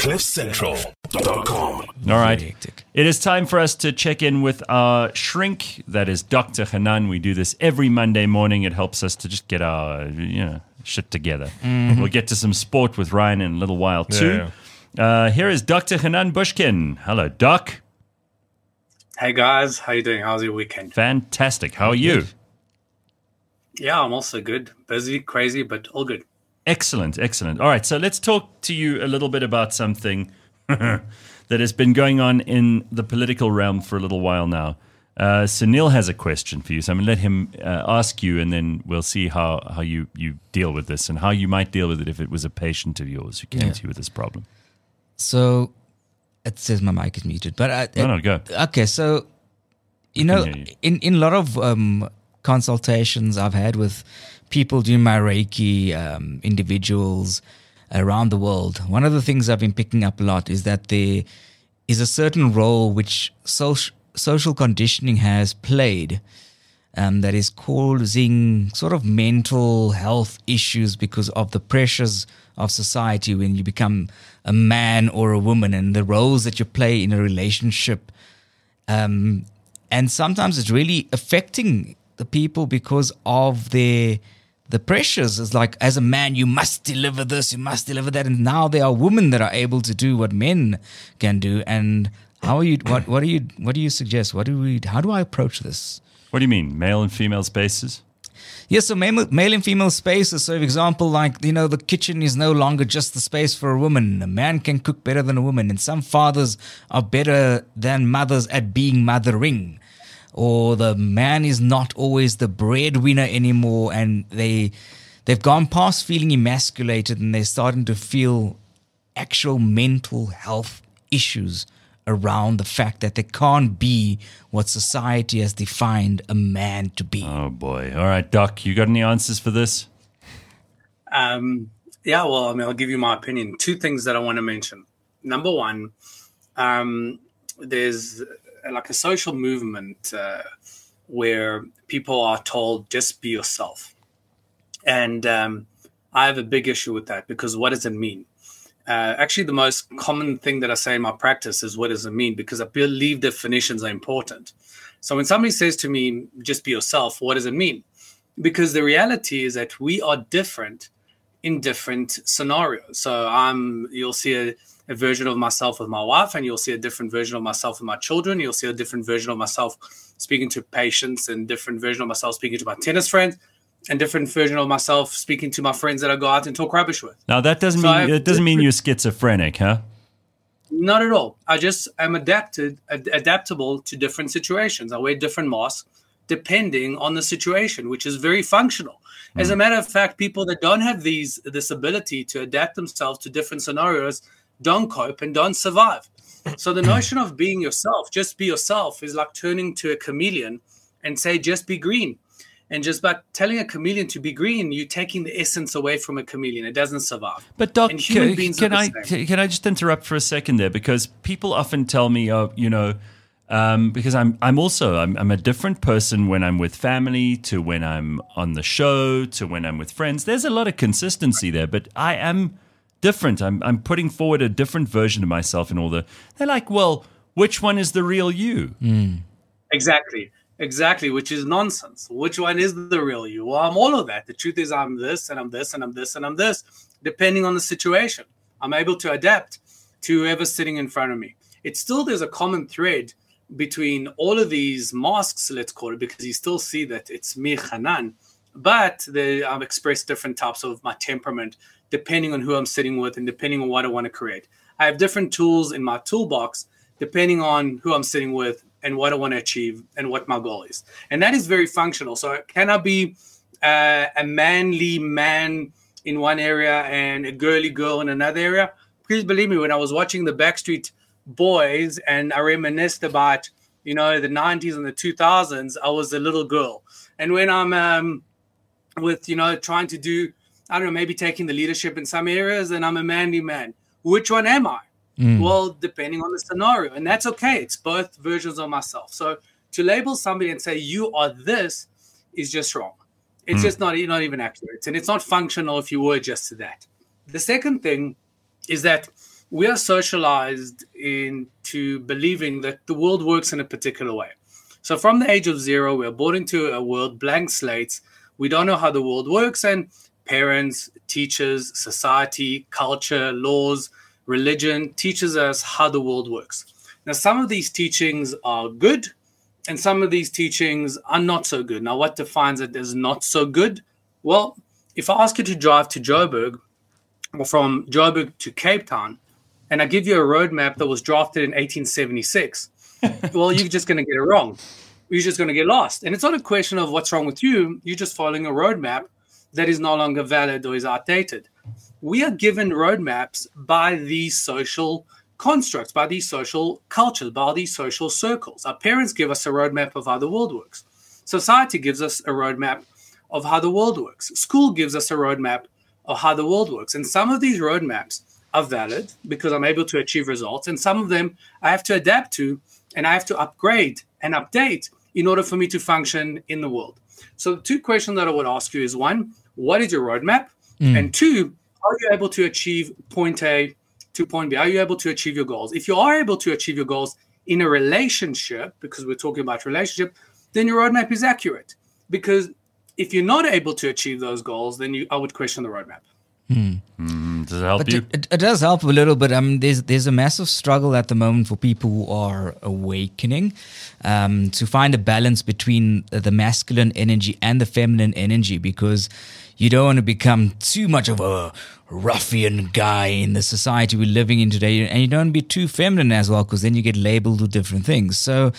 CliffCentral.com. All right. It is time for us to check in with our shrink. That is Dr. Hanan. We do this every Monday morning. It helps us to just get our you know shit together. We'll get to some sport with Ryan in a little while too. Uh, here is Dr. Hanan Bushkin. Hello, Doc. Hey guys, how you doing? How's your weekend? Fantastic. How are you? Yeah, I'm also good. Busy, crazy, but all good. Excellent, excellent. All right, so let's talk to you a little bit about something that has been going on in the political realm for a little while now. Uh, so Neil has a question for you, so I'm going to let him uh, ask you, and then we'll see how, how you, you deal with this and how you might deal with it if it was a patient of yours who came Yeah. to you with this problem. So it says my mic is muted, but I, No, no, go. Okay, so you know, you. in in a lot of um, consultations I've had with people doing my Reiki, um, individuals around the world, one of the things I've been picking up a lot is that there is a certain role which social social conditioning has played. Um, that is causing sort of mental health issues because of the pressures of society when you become a man or a woman and the roles that you play in a relationship um, and sometimes it's really affecting the people because of their the pressures it's like as a man you must deliver this you must deliver that and now there are women that are able to do what men can do and how are you what what do you what do you suggest what do we how do i approach this What do you mean, male and female spaces? Yes, so male, male and female spaces. So, for example, like, you know, the kitchen is no longer just the space for a woman. A man can cook better than a woman. And some fathers are better than mothers at being mothering. Or the man is not always the breadwinner anymore. And they, they've gone past feeling emasculated and they're starting to feel actual mental health issues around the fact that they can't be what society has defined a man to be. Oh boy. All right, Doc, you got any answers for this? Um, yeah, well, I mean, I'll give you my opinion. Two things that I want to mention. Number one, um, there's like a social movement uh, where people are told just be yourself, and um, I have a big issue with that because what does it mean? Uh, actually, the most common thing that I say in my practice is what does it mean? Because I believe definitions are important. So when somebody says to me, just be yourself, what does it mean? Because the reality is that we are different in different scenarios. So I'm you'll see a, a version of myself with my wife, and you'll see a different version of myself with my children. You'll see a different version of myself speaking to patients, and different version of myself speaking to my tennis friends, and different version of myself speaking to my friends that I go out and talk rubbish with. Now that doesn't So mean it doesn't mean you're schizophrenic, huh? Not at all. I just am adapted, ad- adaptable to different situations. I wear different masks depending on the situation, which is very functional. As a mm. matter of fact, people that don't have these this ability to adapt themselves to different scenarios don't cope and don't survive. So the notion of being yourself, just be yourself, is like turning to a chameleon and say, just be green. And just by telling a chameleon to be green, you're taking the essence away from a chameleon. It doesn't survive. But Doc, human can, beings can I same. can I just interrupt for a second there because people often tell me, oh, you know, um, because I'm I'm also I'm, I'm a different person when I'm with family to when I'm on the show to when I'm with friends. There's a lot of consistency there, but I am different. I'm I'm putting forward a different version of myself and all the. They're like, well, which one is the real you? Hmm. Exactly. Exactly, which is nonsense. Which one is the real you? Well, I'm all of that. The truth is, I'm this and I'm this and I'm this and I'm this, depending on the situation. I'm able to adapt to whoever's sitting in front of me. It's still, there's a common thread between all of these masks, let's call it, because you still see that it's me, Hanan, but they, I've expressed different types of my temperament depending on who I'm sitting with and depending on what I want to create. I have different tools in my toolbox depending on who I'm sitting with and what I want to achieve and what my goal is. And that is very functional. So can I be uh, a manly man in one area and a girly girl in another area? Please believe me, when I was watching the Backstreet Boys and I reminisced about, you know, the 90s and the 2000s, I was a little girl. And when I'm um, with, you know, trying to do, I don't know, maybe taking the leadership in some areas, and I'm a manly man. Which one am I? Mm. Well, depending on the scenario, and that's okay. It's both versions of myself. So to label somebody and say you are this is just wrong. It's mm. just not not even accurate, and it's not functional if you were just to that. The second thing is that we are socialized into believing that the world works in a particular way. So from the age of zero, we're born into a world blank slates. We don't know how the world works, and parents, teachers, society, culture, laws, religion teaches us how the world works. Now, some of these teachings are good, and some of these teachings are not so good. Now, what defines it as not so good? Well, if I ask you to drive to Joburg, or from Joburg to Cape Town, and I give you a roadmap that was drafted in 1876, well, you're just going to get it wrong. You're just going to get lost. And it's not a question of what's wrong with you. You're just following a roadmap that is no longer valid or is outdated. We are given roadmaps by these social constructs, by these social cultures, by these social circles. Our parents give us a roadmap of how the world works. Society gives us a roadmap of how the world works. School gives us a roadmap of how the world works. And some of these roadmaps are valid because I'm able to achieve results, and some of them I have to adapt to and I have to upgrade and update in order for me to function in the world. So, two questions that I would ask you is one, what is your roadmap? Mm. And two, are you able to achieve point A to point B? Are you able to achieve your goals? If you are able to achieve your goals in a relationship, because we're talking about relationship, then your roadmap is accurate. Because if you're not able to achieve those goals, then you, I would question the roadmap. Mm. Mm, does it help but you? It, it, does help a little, but um, there's there's a massive struggle at the moment for people who are awakening um, to find a balance between the masculine energy and the feminine energy because you don't want to become too much of a ruffian guy in the society we're living in today, and you don't want to be too feminine as well because then you get labeled with different things. So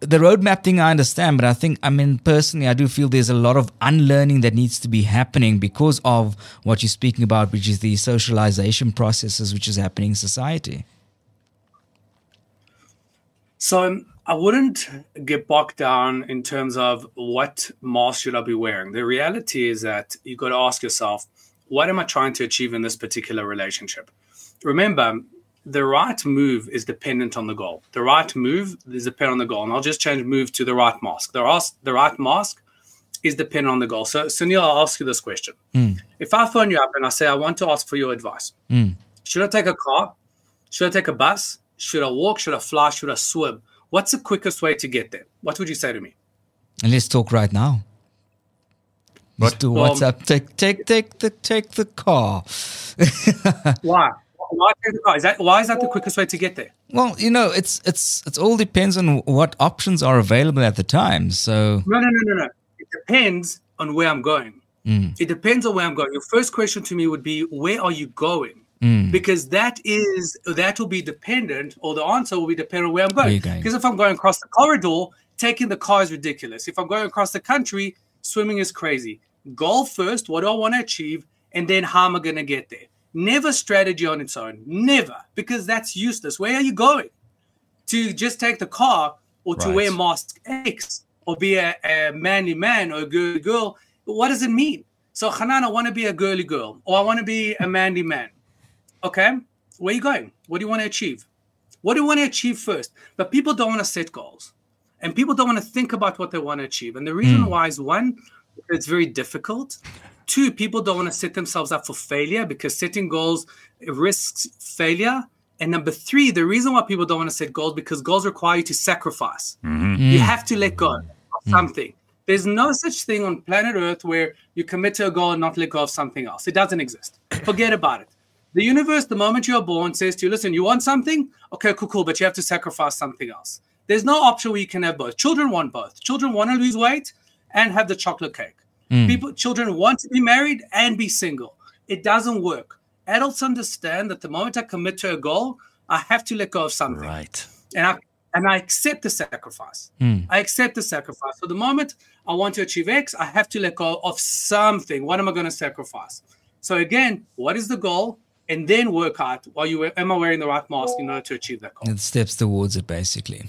the roadmap thing I understand, but I think, I mean, personally, I do feel there's a lot of unlearning that needs to be happening because of what you're speaking about, which is the socialization processes which is happening in society. So um, I wouldn't get bogged down in terms of what mask should I be wearing. The reality is that you've got to ask yourself, what am I trying to achieve in this particular relationship? Remember, the right move is dependent on the goal. The right move is dependent on the goal. And I'll just change move to the right mask. The, right, the right mask is dependent on the goal. So, Sunil, I'll ask you this question. Mm. If I phone you up and I say, I want to ask for your advice, mm. should I take a car? Should I take a bus? Should I walk? Should I fly? Should I swim? What's the quickest way to get there? What would you say to me? And let's talk right now. Let's do WhatsApp. take take take the take the car. Why? Why take the car? Is that why is that the quickest way to get there? Well, you know, it's it's it's all depends on what options are available at the time. So no, no, no, no, no. It depends on where I'm going. Mm. It depends on where I'm going. Your first question to me would be, where are you going? Mm. Because that is that will be dependent, or the answer will be dependent on where I'm going. going. Because if I'm going across the corridor, taking the car is ridiculous. If I'm going across the country, swimming is crazy. Goal first. What do I want to achieve? And then how am I going to get there? Never strategy on its own. Never. Because that's useless. Where are you going? To just take the car or to right. wear mask X or be a, a, manly man or a girly girl. What does it mean? So, Hanan, I want to be a girly girl or I want to be a manly man. Okay. Where are you going? What do you want to achieve? What do you want to achieve first? But people don't want to set goals and people don't want to think about what they want to achieve. And the reason mm. why is one, it's very difficult. Two, people don't want to set themselves up for failure because setting goals risks failure. And number three, the reason why people don't want to set goals because goals require you to sacrifice. Mm-hmm. You mm. have to let go of mm. something. There's no such thing on planet Earth where you commit to a goal and not let go of something else. It doesn't exist. Forget about it. The universe, the moment you're born, says to you, listen, you want something? Okay, cool, cool, but you have to sacrifice something else. There's no option where you can have both. Children want both. Children want to lose weight and have the chocolate cake. Mm. People, children want to be married and be single. It doesn't work. Adults understand that the moment I commit to a goal, I have to let go of something. Right. And I and I accept the sacrifice. Mm. I accept the sacrifice. So the moment I want to achieve X, I have to let go of something. What am I going to sacrifice? So again, what is the goal? And then work out. While you am I wearing the right mask in order to achieve that goal? It steps towards it, basically.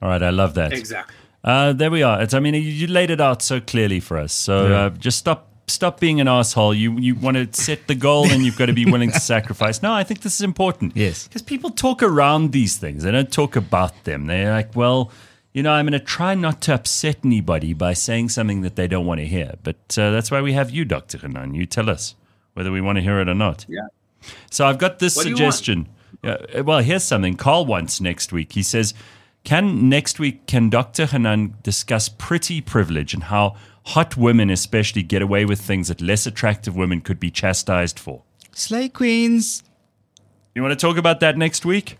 All right, I love that. Exactly. Uh, there we are. It's, I mean, you laid it out so clearly for us. So yeah. uh, just stop stop being an asshole. You you want to set the goal and you've got to be willing to sacrifice. No, I think this is important. Yes, because people talk around these things. They don't talk about them. They're like, well, you know, I'm going to try not to upset anybody by saying something that they don't want to hear. But uh, that's why we have you, Doctor Hanan. You tell us whether we want to hear it or not. Yeah. So I've got this what suggestion. Uh, well, here's something Carl wants next week. He says, "Can next week can Dr. Hanan discuss pretty privilege and how hot women, especially, get away with things that less attractive women could be chastised for?" Slay Queens. You want to talk about that next week?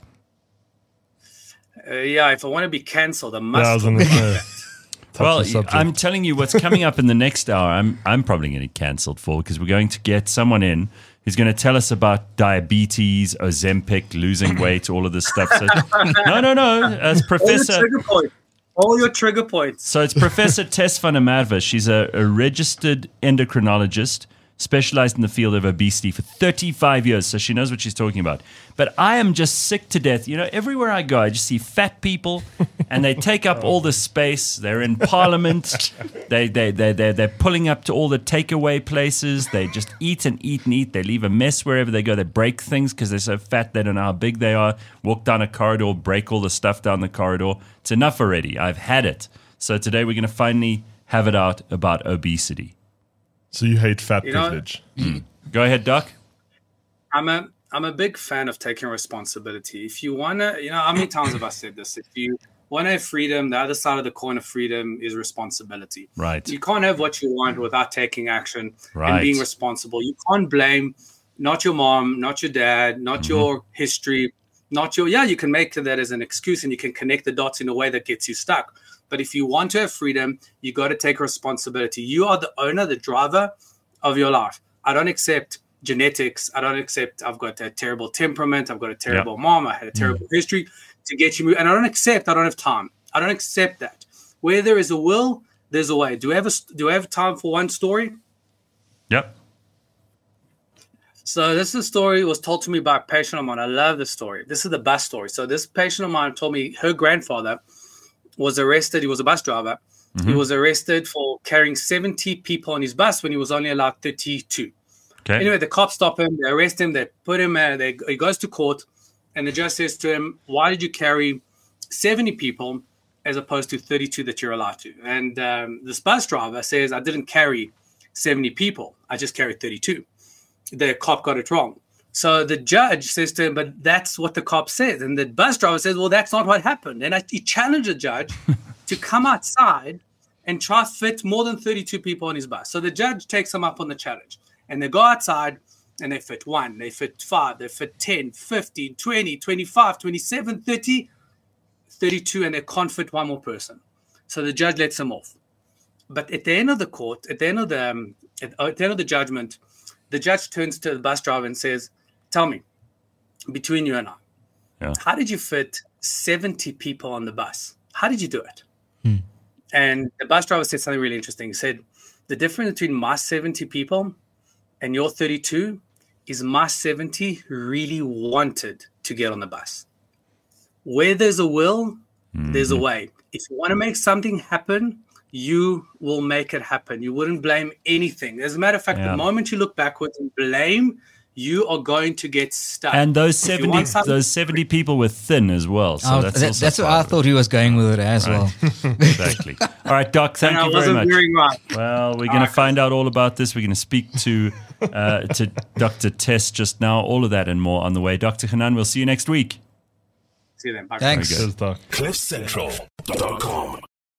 Uh, yeah, if I want to be cancelled, I must. Yeah, I was going to say. touch well. I'm telling you what's coming up in the next hour. I'm I'm probably going to get cancelled for because we're going to get someone in who's going to tell us about diabetes, Ozempic, losing weight, all of this stuff. So, no, no, no. As All your Professor, trigger points. All your trigger points. so it's Professor Tess van der. She's a, a registered endocrinologist, specialized in the field of obesity for 35 years, so she knows what she's talking about. But I am just sick to death. You know, everywhere I go, I just see fat people, and they take up all the space. They're in Parliament. They they they they they're pulling up to all the takeaway places. They just eat and eat and eat. They leave a mess wherever they go. They break things because they're so fat. They don't know how big they are. Walk down a corridor, break all the stuff down the corridor. It's enough already. I've had it. So today we're going to finally have it out about obesity. So you hate fat You know- privilege. Go ahead, Doc. I'm a I'm a big fan of taking responsibility. If you wanna, you know, how many times have I said this? If you want to have freedom, the other side of the coin of freedom is responsibility. Right. You can't have what you want without taking action Right. and being responsible. You can't blame not your mom, not your dad, not Mm-hmm. your history, not your yeah, you can make that as an excuse and you can connect the dots in a way that gets you stuck. But if you want to have freedom, you got to take responsibility. You are the owner, the driver of your life. I don't accept genetics. I don't accept I've got a terrible temperament. I've got a terrible mom. I had a mm. terrible history to get you moved. And I don't accept I don't have time. I don't accept that. Where there is a will, there's a way. Do we have a, do we have time for one story? Yep. So this is a story was told to me by a patient of mine. I love this story. This is the best story. So this patient of mine told me her grandfather was arrested. He was a bus driver. He was arrested for carrying 70 people on his bus when he was only allowed 32. Okay. Anyway, the cops stop him. They arrest him. They put him. Uh, they, he goes to court, and the judge says to him, "Why did you carry 70 people as opposed to 32 that you're allowed to?" And um, this bus driver says, "I didn't carry 70 people. I just carried 32." The cop got it wrong. So the judge says to him, "But that's what the cop says." And the bus driver says, "Well, that's not what happened." And I, he challenged the judge to come outside and try to fit more than 32 people on his bus. So the judge takes him up on the challenge. And they go outside and they fit one, they fit five, they fit 10, 15, 20, 25, 27, 30, 32, and they can't fit one more person. So the judge lets them off. But at the end of the court, at the end of the, um, at, at the end of the judgment, the judge turns to the bus driver and says, Tell me, between you and I, Yeah. how did you fit 70 people on the bus? How did you do it? Hmm. And the bus driver said something really interesting. He said, The difference between my 70 people and your 32 is my 70 really wanted to get on the bus. Where there's a will, there's a mm-hmm. way. If you want to make something happen, you will make it happen. You wouldn't blame anything. As a matter of fact, Yeah. the moment you look backwards and blame, you are going to get stuck. And those seventy, those seventy people were thin as well. So Oh, that's that- also that's what I thought he was going with it as well. exactly. All right, Doc. Thank and you very wasn't much. very right. Well, we're going to find out all about this. We're going to speak to uh, to Dr. Tess just now. All of that and more on the way. Dr. Hanan, we'll see you next week. See you then. Bye. Thanks. good. Cheers, Doc. CliffCentral.com.